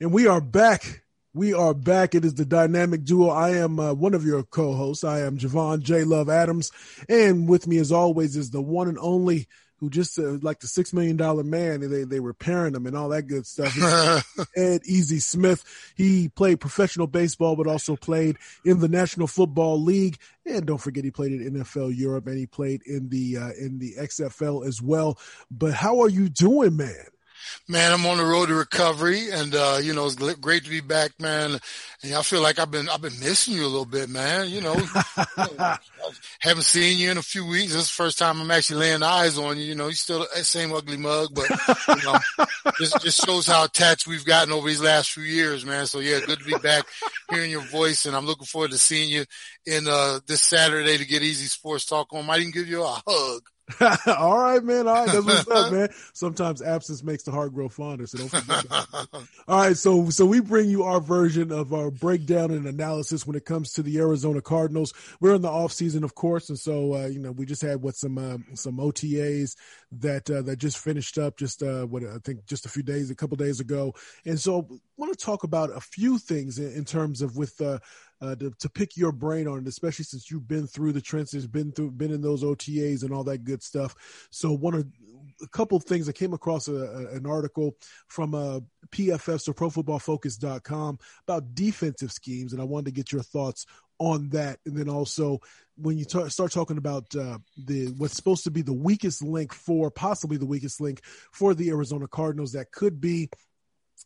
and we are back. We are back. It is the dynamic duo. I am uh, one of your co-hosts. I am Javon J. Love Adams, and with me, as always, is the one and only who just uh, like the six million dollar man and they they were pairing him and all that good stuff. Ed Easy Smith. He played professional baseball, but also played in the National Football League. And don't forget, he played in NFL Europe and he played in the uh, in the XFL as well. But how are you doing, man? Man, I'm on the road to recovery, and uh, you know it's great to be back, man. And I feel like I've been I've been missing you a little bit, man. You know, haven't seen you in a few weeks. This is the first time I'm actually laying eyes on you. You know, you still the same ugly mug, but you know, this just shows how attached we've gotten over these last few years, man. So yeah, good to be back, hearing your voice, and I'm looking forward to seeing you in uh, this Saturday to get Easy Sports Talk on. Might even give you a hug. all right, man. All right, that's what's up, man. Sometimes absence makes the heart grow fonder, so don't forget that. all right, so so we bring you our version of our breakdown and analysis when it comes to the Arizona Cardinals. We're in the off season, of course, and so uh, you know we just had what some uh, some OTAs that uh, that just finished up just uh, what I think just a few days, a couple days ago, and so I want to talk about a few things in, in terms of with uh, to, to pick your brain on it, especially since you've been through the trenches, been through, been in those OTAs and all that good stuff. So one of a couple of things I came across a, a, an article from uh, PFF, so ProFootballFocus.com about defensive schemes, and I wanted to get your thoughts on that. And then also when you start talking about uh, the what's supposed to be the weakest link for possibly the weakest link for the Arizona Cardinals, that could be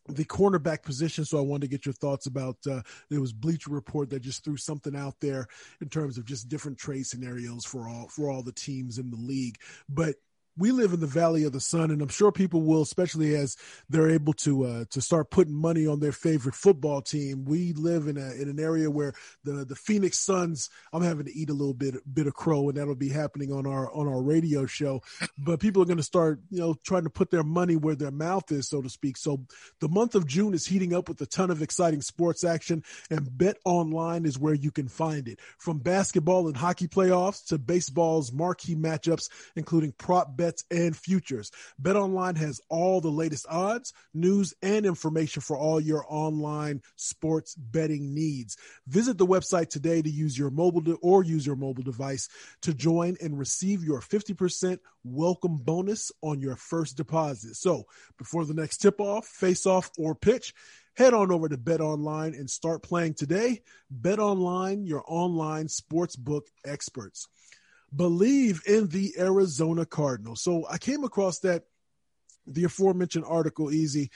the cornerback position. So I wanted to get your thoughts about uh, there was Bleacher Report that just threw something out there in terms of just different trade scenarios for all for all the teams in the league. But we live in the valley of the sun and i'm sure people will especially as they're able to uh, to start putting money on their favorite football team. We live in a in an area where the the phoenix suns i'm having to eat a little bit bit of crow and that'll be happening on our on our radio show. But people are going to start you know trying to put their money where their mouth is so to speak. So the month of june is heating up with a ton of exciting sports action and bet online is where you can find it. From basketball and hockey playoffs to baseball's marquee matchups including prop bets, and futures. BetOnline has all the latest odds, news, and information for all your online sports betting needs. Visit the website today to use your mobile de- or use your mobile device to join and receive your 50% welcome bonus on your first deposit. So, before the next tip off, face off, or pitch, head on over to Bet Online and start playing today. Bet Online, your online sportsbook experts believe in the Arizona Cardinals. So I came across that the aforementioned article easy.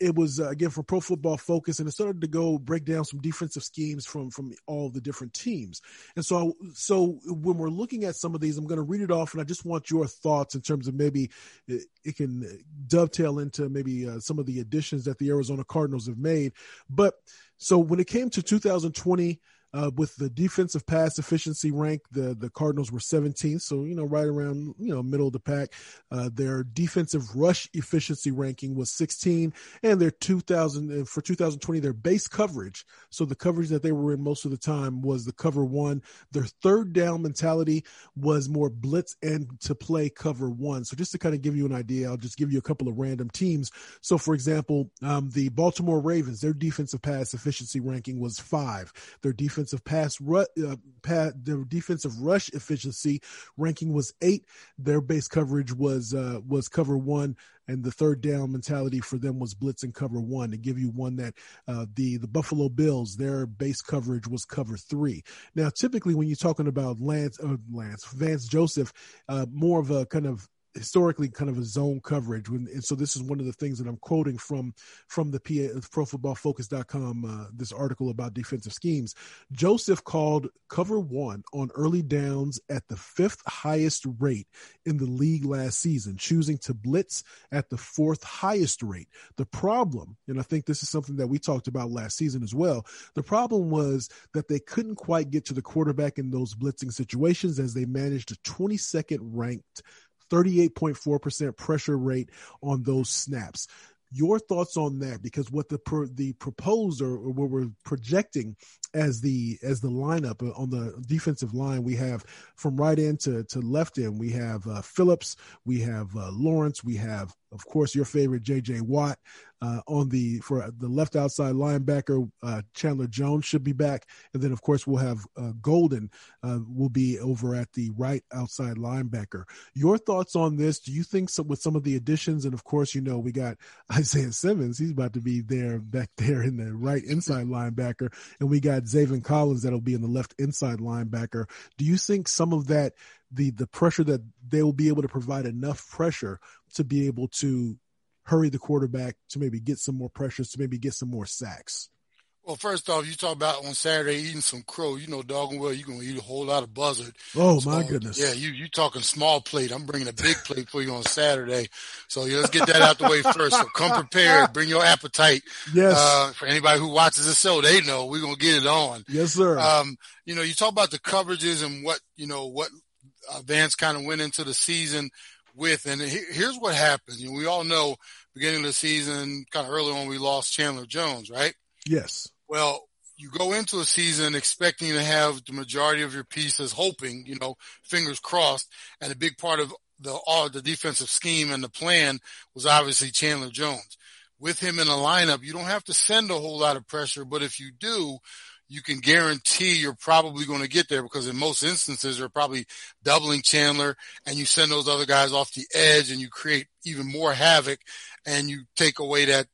It was uh, again from pro football focus and it started to go break down some defensive schemes from from all the different teams. And so so when we're looking at some of these i'm going to read it off and i just want your thoughts in terms of maybe it, it can dovetail into maybe uh, some of the additions that the arizona cardinals have made. But so when it came to 2020 Uh, with the defensive pass efficiency rank, the the Cardinals were 17th, so you know right around you know middle of the pack. Uh, their defensive rush efficiency ranking was 16, and their 2000 for 2020 their base coverage, so the coverage that they were in most of the time was the cover one. Their third down mentality was more blitz and to play cover one. So just to kind of give you an idea, I'll just give you a couple of random teams. So for example, um, the Baltimore Ravens, their defensive pass efficiency ranking was five. Their defensive pass, ru- uh, their defensive rush efficiency ranking was eight. Their base coverage was uh, was cover one, and the third down mentality for them was blitz and cover one. To give you one that uh, the the Buffalo Bills, their base coverage was cover three. Now, typically when you're talking about Lance, uh, Lance Vance Joseph, uh, more of a kind of historically kind of a zone coverage. And so this is one of the things that I'm quoting from from the PA, ProFootballFocus.com, uh, this article about defensive schemes. Joseph called cover one on early downs at the fifth highest rate in the league last season, choosing to blitz at the fourth highest rate. The problem, and I think this is something that we talked about last season as well, the problem was that they couldn't quite get to the quarterback in those blitzing situations as they managed a 22nd ranked 38.4% pressure rate on those snaps. Your thoughts on that? Because what the pro, the proposed or, what we're projecting as the as the lineup on the defensive line, we have from right end to, to left end, we have uh, Phillips, we have uh, Lawrence, we have of course your favorite J.J. Watt, uh, on the for the left outside linebacker. Uh, Chandler Jones should be back, and then of course we'll have uh, Golden uh, will be over at the right outside linebacker. Your thoughts on this? Do you think some, with some of the additions, and of course you know we got Isaiah Simmons, he's about to be there back there in the right inside linebacker, and we got Zaven Collins that'll be in the left inside linebacker. Do you think some of that? The, the pressure that they will be able to provide enough pressure to be able to hurry the quarterback to maybe get some more pressures, to maybe get some more sacks? Well, first off, you talk about on Saturday eating some crow. You know, doggone well, you're gonna eat a whole lot of buzzard. Oh so, my goodness! Yeah, you you talking small plate. I'm bringing a big plate for you on Saturday. So yeah, let's get that out the way first. So come prepared. Bring your appetite. Yes. Uh, for anybody who watches the show, they know we're gonna get it on. Yes, sir. Um, you know, you talk about the coverages and what you know what uh, Vance kind of went into the season with. And here's what happens. You know, we all know beginning of the season, kind of early on, we lost Chandler Jones, right? Yes. Well, you go into a season expecting to have the majority of your pieces, hoping, you know, fingers crossed, and a big part of the all the defensive scheme and the plan was obviously Chandler Jones. With him in the lineup, you don't have to send a whole lot of pressure, but if you do, you can guarantee you're probably going to get there because in most instances you're probably doubling Chandler and you send those other guys off the edge and you create even more havoc and you take away that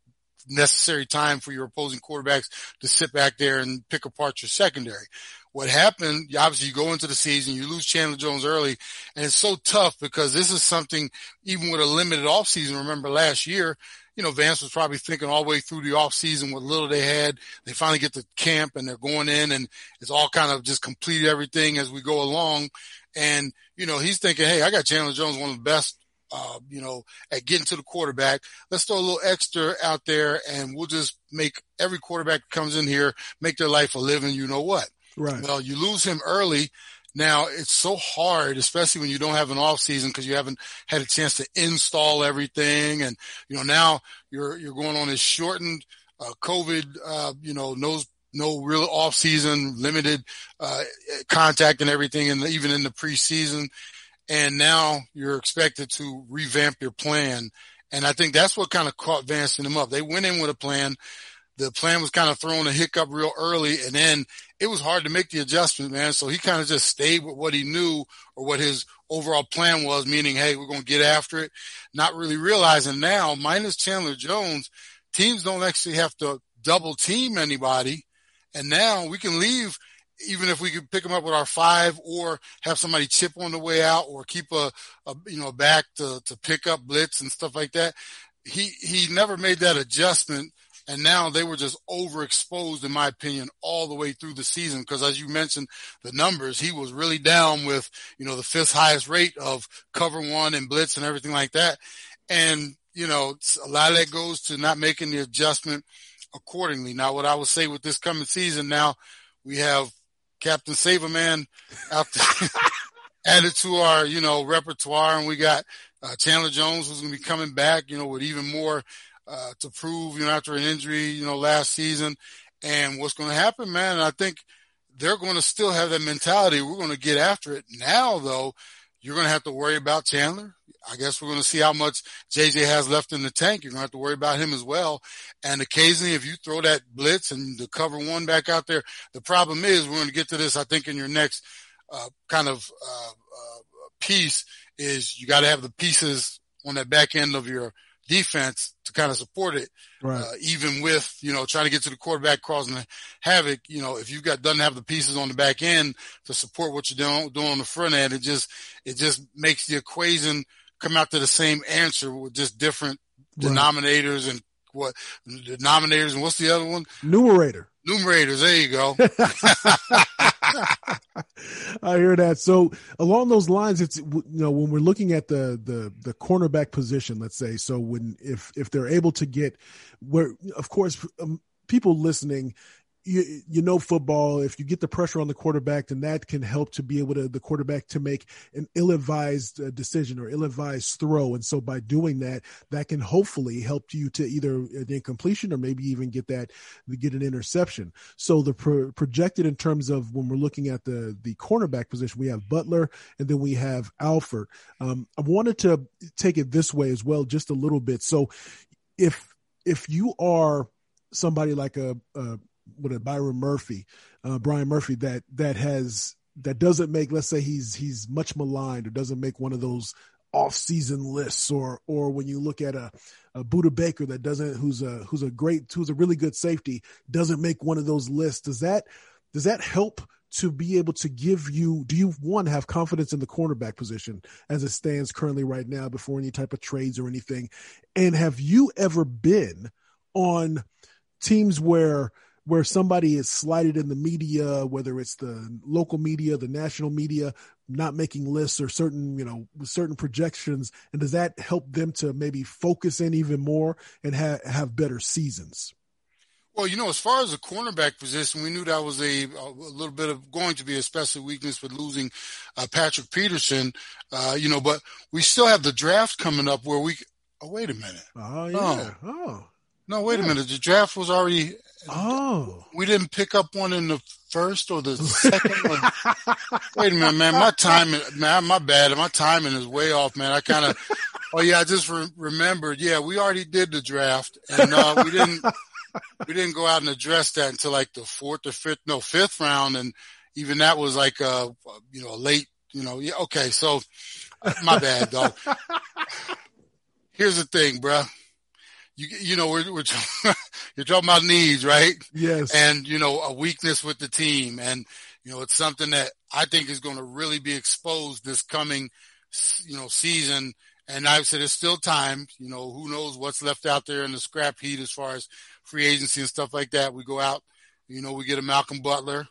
necessary time for your opposing quarterbacks to sit back there and pick apart your secondary. What happened, obviously you go into the season, you lose Chandler Jones early, and it's so tough because this is something, even with a limited offseason, remember last year, you know, Vance was probably thinking all the way through the off season what little they had. They finally get to camp and they're going in and it's all kind of just complete everything as we go along. And, you know, he's thinking, Hey, I got Chandler Jones, one of the best, uh, you know, at getting to the quarterback. Let's throw a little extra out there and we'll just make every quarterback that comes in here, make their life a living. You know what? Right. Well, you lose him early now it's so hard, especially when you don't have an off season because you haven't had a chance to install everything. And, you know, now you're, you're going on this shortened, uh, COVID, uh, you know, no, no real off season, limited, uh, contact and everything. And even in the preseason. And now you're expected to revamp your plan. And I think that's what kind of caught Vance and them up. They went in with a plan the plan was kind of thrown a hiccup real early and then it was hard to make the adjustment, man. So he kind of just stayed with what he knew or what his overall plan was, meaning, hey, we're going to get after it. Not really realizing now, minus Chandler Jones, teams don't actually have to double team anybody. And now we can leave, even if we could pick them up with our five or have somebody chip on the way out or keep a, a you know, back to, to pick up blitz and stuff like that. He, he never made that adjustment and now they were just overexposed, in my opinion, all the way through the season. Because as you mentioned, the numbers, he was really down with, you know, the fifth highest rate of cover one and blitz and everything like that. And, you know, a lot of that goes to not making the adjustment accordingly. Now, what I would say with this coming season now, we have Captain Save a Man out added to our, you know, repertoire. And we got uh, Chandler Jones who's going to be coming back, you know, with even more uh, to prove, you know, after an injury, you know, last season. And what's going to happen, man, I think they're going to still have that mentality. We're going to get after it. Now, though, you're going to have to worry about Chandler. I guess we're going to see how much JJ has left in the tank. You're going to have to worry about him as well. And occasionally, if you throw that blitz and the cover one back out there, the problem is we're going to get to this, I think, in your next uh, kind of uh, uh, piece is you got to have the pieces on that back end of your defense to kind of support it. Right. Uh, even with, you know, trying to get to the quarterback causing havoc, you know, if you've got, doesn't have the pieces on the back end to support what you're doing, doing on the front end, it just, it just makes the equation come out to the same answer with just different right. denominators and what denominators and what's the other one? Numerator. Numerators. There you go. I hear that. So along those lines, it's you know when we're looking at the the the cornerback position, let's say, so when if if they're able to get where, of course, um, people listening you, you know football if you get the pressure on the quarterback then that can help to be able to the quarterback to make an ill-advised uh, decision or ill-advised throw. And so by doing that that can hopefully help you to either an incompletion or maybe even get that get an interception. So the pro- projected in terms of when we're looking at the the cornerback position we have butler and then we have alford um, i wanted to take it this way as well just a little bit. So if if you are somebody like a, a with a Byron Murphy, uh, Brian Murphy that that has that doesn't make let's say he's he's much maligned or doesn't make one of those off season lists or or when you look at a, a Budda Baker that doesn't who's a who's a great who's a really good safety doesn't make one of those lists. Does that does that help to be able to give you do you one have confidence in the cornerback position as it stands currently right now before any type of trades or anything? And have you ever been on teams where where somebody is slighted in the media, whether it's the local media, the national media, not making lists or certain, you know, certain projections, and does that help them to maybe focus in even more and have have better seasons? Well, you know, as far as the cornerback position, we knew that was a, a little bit of going to be a special weakness with losing uh, Patrick Peterson, uh, you know, but we still have the draft coming up where we. Oh, wait a minute. Oh, yeah. Oh. oh. No, wait yeah. a minute. The draft was already Oh, we didn't pick up one in the first or the second one. Wait a minute, man. My timing, man, my bad. My timing is way off, man. I kind of. oh yeah, I just re- remembered. Yeah, we already did the draft, and uh, we didn't. we didn't go out and address that until like the fourth or fifth, no, fifth round, and even that was like a, you know, late. You know, yeah. Okay, so my bad, dog. Here's the thing, bruh you you know we're, we're you're talking about needs, right? Yes. And you know a weakness with the team, and you know it's something that I think is going to really be exposed this coming you know season. And I've said there's still time. You know who knows what's left out there in the scrap heat as far as free agency and stuff like that. We go out, you know, we get a Malcolm Butler,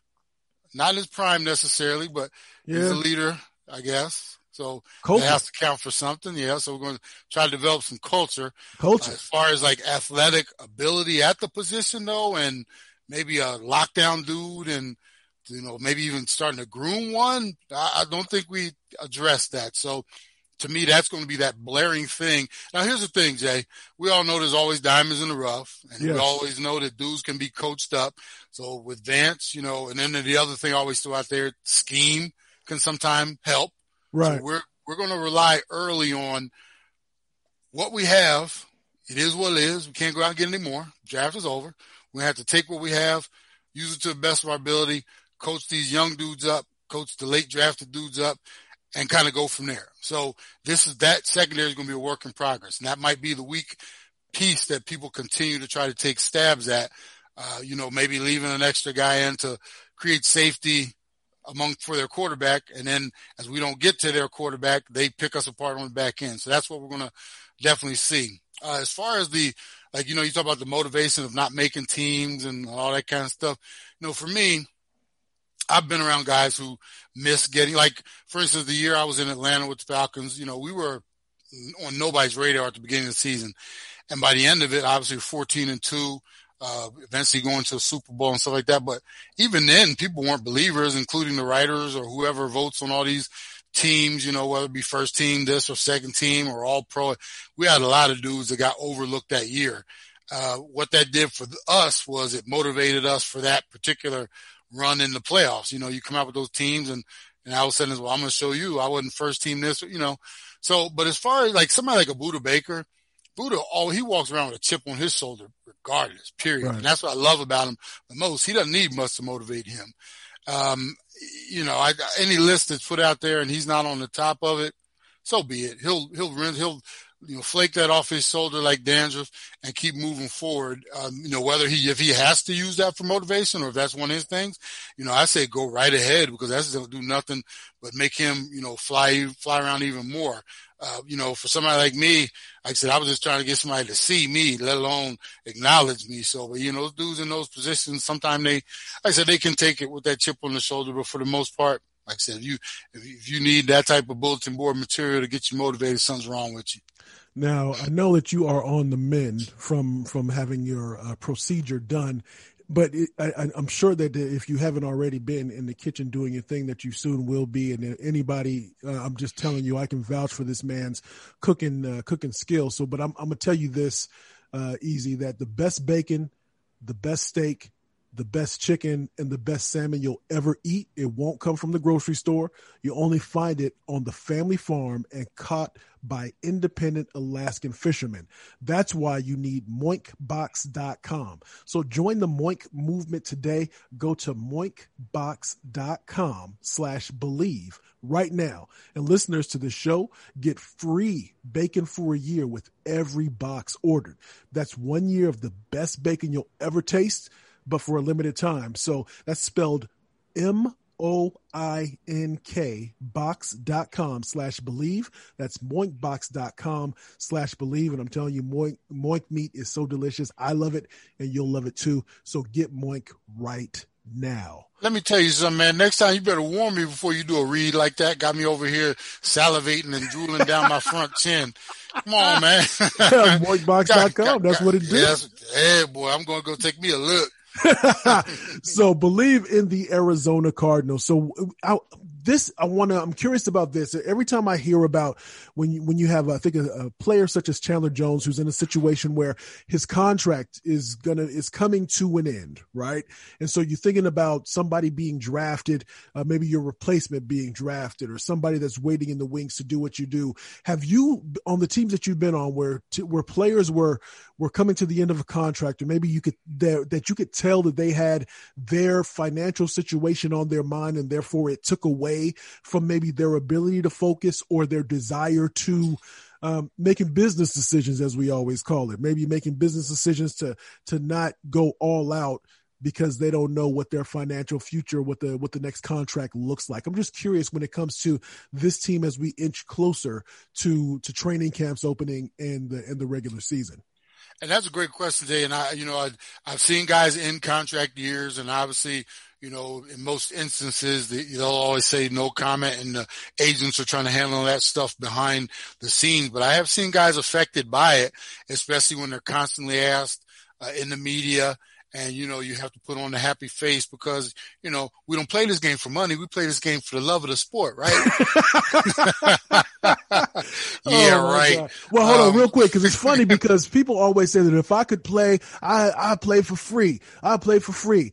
not in his prime necessarily, but yeah. he's a leader, I guess. So culture. it has to count for something. Yeah. So we're going to try to develop some culture. Culture. Uh, as far as like athletic ability at the position though, and maybe a lockdown dude and, you know, maybe even starting to groom one. I, I don't think we addressed that. So to me, that's going to be that blaring thing. Now, here's the thing, Jay. We all know there's always diamonds in the rough, and yes. we always know that dudes can be coached up. So with Vance, you know, and then the other thing I always throw out there, scheme can sometimes help. Right. So we're we're going to rely early on what we have. It is what it is. We can't go out and get any more. Draft is over. We have to take what we have, use it to the best of our ability, coach these young dudes up, coach the late drafted dudes up, and kind of go from there. So this is that secondary is going to be a work in progress, and that might be the weak piece that people continue to try to take stabs at. Uh, you know, maybe leaving an extra guy in to create safety among for their quarterback, and then as we don't get to their quarterback, they pick us apart on the back end. So that's what we're going to definitely see. Uh, as far as the like, you know, you talk about the motivation of not making teams and all that kind of stuff. You know, for me, I've been around guys who miss getting like, for instance, the year I was in Atlanta with the Falcons, you know, we were on nobody's radar at the beginning of the season, and by the end of it, obviously 14 and two. Uh, eventually going to a Super Bowl and stuff like that. But even then, people weren't believers, including the writers or whoever votes on all these teams, you know, whether it be first team, this or second team or all pro. We had a lot of dudes that got overlooked that year. Uh, what that did for us was it motivated us for that particular run in the playoffs. You know, you come out with those teams and, and all of a sudden, well, I'm going to show you I wasn't first team this, you know. So, but as far as like somebody like a Budda Baker, Budda, oh, he walks around with a chip on his shoulder regardless, period. Right. And that's what I love about him the most. He doesn't need much to motivate him. Um, you know, I, any list that's put out there and he's not on the top of it, so be it. He'll, he'll, he'll, you know, flake that off his shoulder like dandruff and keep moving forward. Um, you know, whether he, if he has to use that for motivation or if that's one of his things, you know, I say go right ahead because that's going to do nothing but make him, you know, fly, fly around even more. Uh, you know, for somebody like me, like I said, I was just trying to get somebody to see me, let alone acknowledge me. So, but you know, dudes in those positions, sometimes they, like I said, they can take it with that chip on the shoulder, but for the most part, like I said, if you, if you need that type of bulletin board material to get you motivated, something's wrong with you. Now, I know that you are on the mend from from having your uh, procedure done, but it, I, am sure that if you haven't already been in the kitchen doing your thing, that you soon will be. And anybody, uh, I'm just telling you, I can vouch for this man's cooking uh, cooking skills. So, but I'm, I'm gonna tell you this, uh, easy that the best bacon, the best steak, the best chicken and the best salmon you'll ever eat. It won't come from the grocery store. You only find it on the family farm and caught by independent Alaskan fishermen. That's why you need moinkbox.com. So join the Moink movement today. Go to moinkbox.com slash believe right now. And listeners to the show get free bacon for a year with every box ordered. That's one year of the best bacon you'll ever taste but for a limited time. So that's spelled M O I N K box.com slash believe. That's moinkbox.com slash believe. And I'm telling you, moink, moink meat is so delicious. I love it and you'll love it too. So get moink right now. Let me tell you something, man. Next time you better warn me before you do a read like that. Got me over here salivating and drooling down my front chin. Come on, man. Moinkbox.com. That's what it does. Yes. Hey, boy, I'm going to go take me a look. so believe in the Arizona Cardinals. So I, this I want to. I'm curious about this. Every time I hear about when you when you have I think a, a, player such as Chandler Jones who's in a situation where his contract is gonna is coming to an end, right? And so you're thinking about somebody being drafted, uh, maybe your replacement being drafted, or somebody that's waiting in the wings to do what you do. Have you on the teams that you've been on where where players were were coming to the end of a contract, or maybe you could that you could tell that they had their financial situation on their mind, and therefore it took away from maybe their ability to focus or their desire to um, making business decisions, as we always call it. Maybe making business decisions to to not go all out because they don't know what their financial future, what the what the next contract looks like. I'm just curious when it comes to this team as we inch closer to to training camps opening and the and the regular season. And that's a great question, Jay. And I, you know, I, I've seen guys in contract years, and obviously, you know, in most instances, they'll always say no comment, and the agents are trying to handle that stuff behind the scenes. But I have seen guys affected by it, especially when they're constantly asked uh, in the media and you know you have to put on the happy face because you know we don't play this game for money we play this game for the love of the sport right yeah oh right God. well hold um, on real quick because it's funny because people always say that if i could play i i play for free i play for free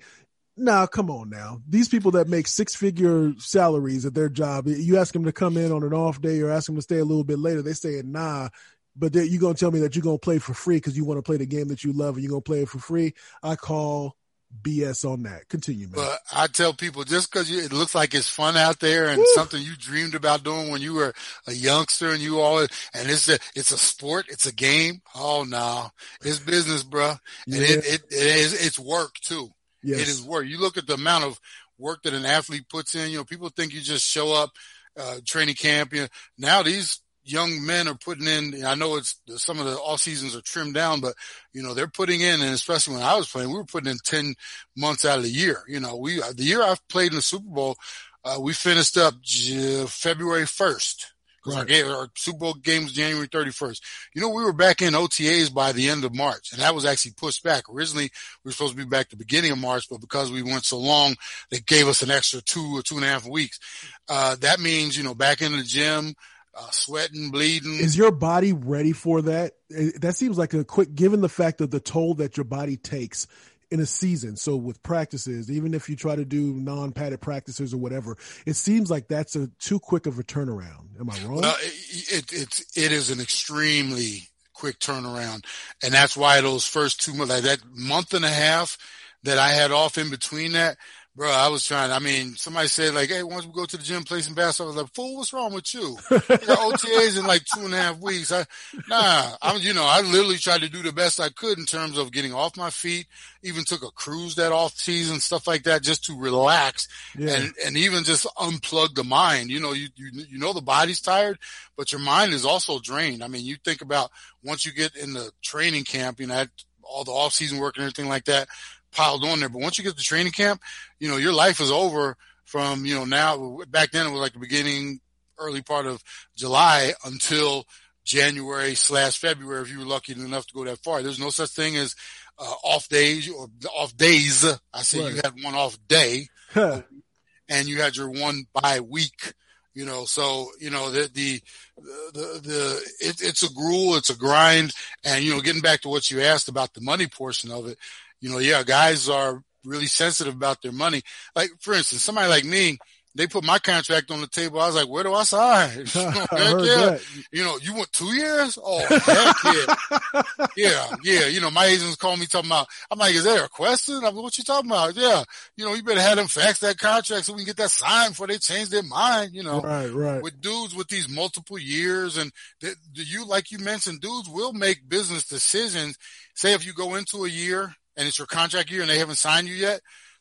Nah, come on now. These people that make six figure salaries at their job, you ask them to come in on an off day or ask them to stay a little bit later. They say, nah, but you're gonna tell me that you're gonna play for free because you want to play the game that you love and you're gonna play it for free. I call BS on that. Continue, man. But I tell people just because it looks like it's fun out there and Woo. something you dreamed about doing when you were a youngster and you all, and it's a it's a sport, it's a game. Oh no, it's business, bro, and yeah. it, it, it is it's work too. Yes. It is work. You look at the amount of work that an athlete puts in. You know, people think you just show up, uh, training camp. You know, now these young men are putting in. I know it's some of the off seasons are trimmed down, but you know they're putting in, and especially when I was playing, we were putting in ten months out of the year. You know, we the year I played in the Super Bowl, uh, we finished up February first. because right. our, game, our Super Bowl game was January 31st. You know, we were back in OTAs by the end of March, and that was actually pushed back. Originally, we were supposed to be back the beginning of March, but because we went so long, they gave us an extra two or two and a half weeks. Uh, that means, you know, back in the gym, uh, sweating, bleeding. Is your body ready for that? That seems like a quick, given the fact of the toll that your body takes in a season. So with practices, even if you try to do non-padded practices or whatever, it seems like that's a too quick of a turnaround. Am I wrong? It, it, it is an extremely quick turnaround. And that's why those first two months, like that month and a half that I had off in between that, Bro, I was trying. I mean, somebody said like, "Hey, once we go to the gym, play some basketball." I was like, "Fool, what's wrong with you?" got OTAs in like two and a half weeks. I, nah, I'm, you know, I literally tried to do the best I could in terms of getting off my feet. Even took a cruise that off season, stuff like that, just to relax yeah. and and even just unplug the mind. You know, you you you know the body's tired, but your mind is also drained. I mean, you think about once you get in the training camp, you know, all the off season work and everything like that piled on there. But once you get to training camp, you know, your life is over from, you know, now back then it was like the beginning, early part of July until January slash February if you were lucky enough to go that far. There's no such thing as uh, off days or off days. I say right. you had one off day and you had your one by week. You know, so you know the the the, the it, it's a gruel, it's a grind, and you know, getting back to what you asked about the money portion of it, you know, yeah, guys are really sensitive about their money. Like, for instance, somebody like me, they put my contract on the table. I was like, where do I sign? You know, yeah. you know, you want two years? Oh, heck yeah. yeah, yeah. You know, my agents call me talking about, I'm like, is there a question? I'm like, what you talking about? Yeah. You know, you better have them fax that contract so we can get that signed before they change their mind, you know. Right, right. With dudes with these multiple years and the, the, you, like you mentioned, dudes will make business decisions. Say if you go into a year and it's your contract year and they haven't signed you yet,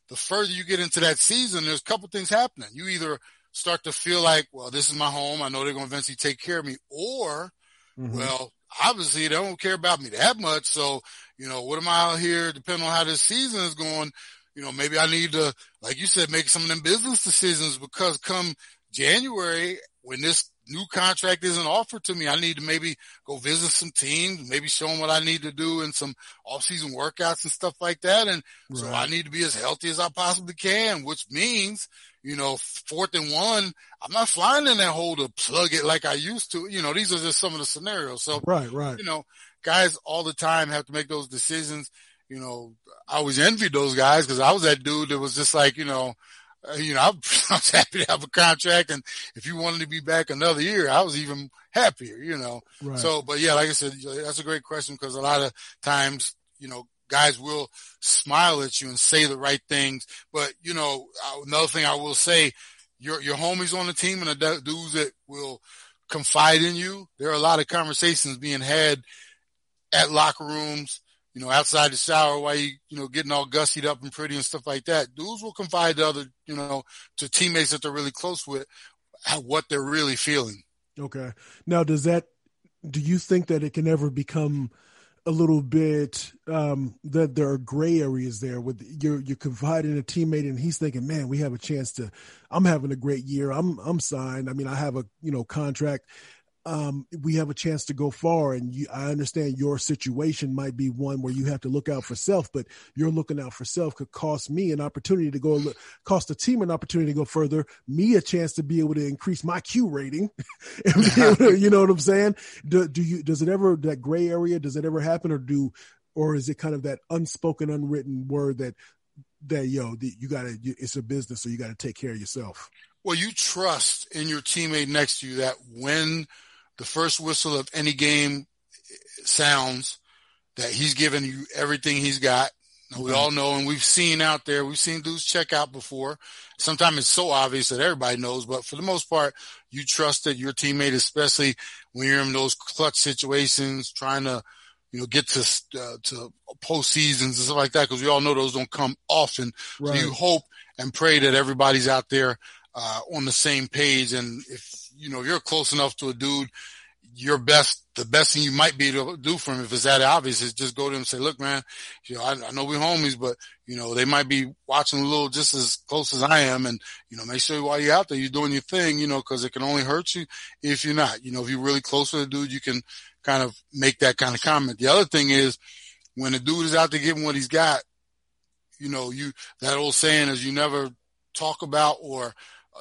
the further you get into that season, there's a couple things happening. You either start to feel like, well, this is my home. I know they're going to eventually take care of me. Or, mm-hmm. well, obviously they don't care about me that much. So, you know, what am I out here, depending on how this season is going, you know, maybe I need to, like you said, make some of them business decisions because come January, when this new contract isn't offered to me, I need to maybe go visit some teams, maybe show them what I need to do in some off-season workouts and stuff like that. And right. so I need to be as healthy as I possibly can, which means, you know, fourth and one, I'm not flying in that hole to plug it like I used to. You know, these are just some of the scenarios. So, right, right. You know, guys all the time have to make those decisions. You know, I always envied those guys because I was that dude that was just like, you know, uh, you know, I was happy to have a contract. And if you wanted to be back another year, I was even happier, you know. Right. So, but yeah, like I said, that's a great question because a lot of times, you know, guys will smile at you and say the right things. But, you know, another thing I will say, your, your homies on the team and the dudes that will confide in you, there are a lot of conversations being had at locker rooms you know, outside the shower while you, you know, getting all gussied up and pretty and stuff like that. Dudes will confide to other, you know, to teammates that they're really close with what they're really feeling. Okay. Now, does that, do you think that it can ever become a little bit, um, that there are gray areas there with you're, you're confiding a teammate and he's thinking, man, we have a chance to, I'm having a great year. I'm, I'm signed. I mean, I have a, you know, contract um, we have a chance to go far. And you, I understand your situation might be one where you have to look out for self, but you're looking out for self could cost me an opportunity to go, cost the team an opportunity to go further, me a chance to be able to increase my Q rating. to, you know what I'm saying? Do, do you, does it ever, that gray area, does it ever happen or do, or is it kind of that unspoken, unwritten word that, that, yo, you gotta, it's a business, so you gotta take care of yourself? Well, you trust in your teammate next to you that when, the first whistle of any game sounds that he's giving you everything he's got. We all know, and we've seen out there, we've seen dudes check out before. Sometimes it's so obvious that everybody knows, but for the most part, you trust that your teammate, especially when you're in those clutch situations, trying to, you know, get to uh, to postseasons and stuff like that, because we all know those don't come often. Right. So you hope and pray that everybody's out there uh, on the same page. And if you know, if you're close enough to a dude, your best, the best thing you might be able to do for him, if it's that obvious, is just go to him and say, look, man, you know, I, I know we're homies, but you know, they might be watching a little just as close as I am. And, you know, make sure while you're out there, you're doing your thing, you know, cause it can only hurt you if you're not, you know, if you're really close to the dude, you can kind of make that kind of comment. The other thing is when a dude is out there giving what he's got, you know, you, that old saying is you never talk about or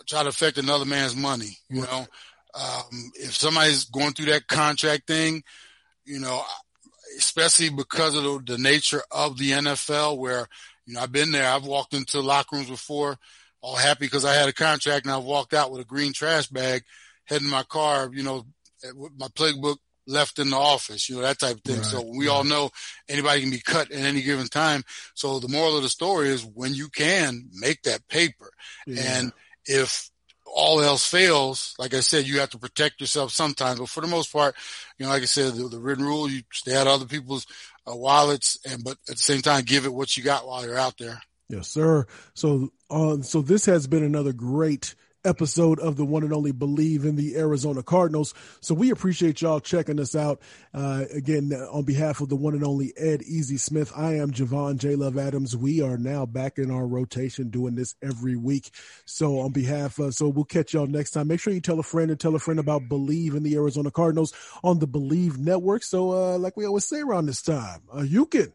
try to affect another man's money, you know, um, if somebody's going through that contract thing, you know, especially because of the, the, nature of the NFL, where you know I've been there. I've walked into locker rooms before, all happy because I had a contract, and I've walked out with a green trash bag, heading my car. You know, my playbook left in the office. You know that type of thing. Right, so we right. all know anybody can be cut at any given time. So the moral of the story is when you can make that paper, yeah. and if all else fails, like I said, you have to protect yourself sometimes. But for the most part, you know, like I said, the, the written rule, you stay out of other people's uh, wallets, and but at the same time, give it what you got while you're out there. Yes, sir. So, uh, so this has been another great episode of the one and only Believe in the Arizona Cardinals. So we appreciate y'all checking us out. Uh, again, on behalf of the one and only Ed Easy Smith, I am Javon J. Love Adams. We are now back in our rotation doing this every week. So on behalf, of, so we'll catch y'all next time. Make sure you tell a friend and tell a friend about Believe in the Arizona Cardinals on the Believe Network. So, uh, like we always say around this time, uh, you can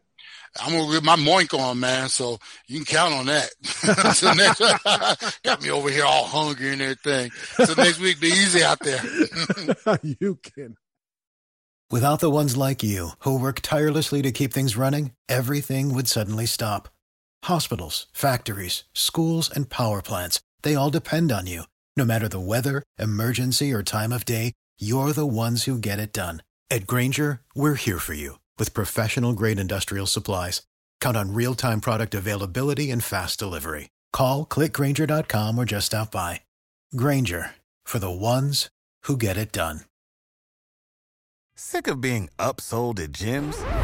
I'm gonna get my moink on, man. So you can count on that. so next, got me over here all hungry and everything. So next week, be easy out there. you can. Without the ones like you who work tirelessly to keep things running, everything would suddenly stop. Hospitals, factories, schools, and power plants—they all depend on you. No matter the weather, emergency, or time of day, you're the ones who get it done. At Grainger, we're here for you with professional grade industrial supplies, count on real time product availability and fast delivery. Call clickgrainger.com or just stop by. Grainger for the ones who get it done. Sick of being upsold at gyms?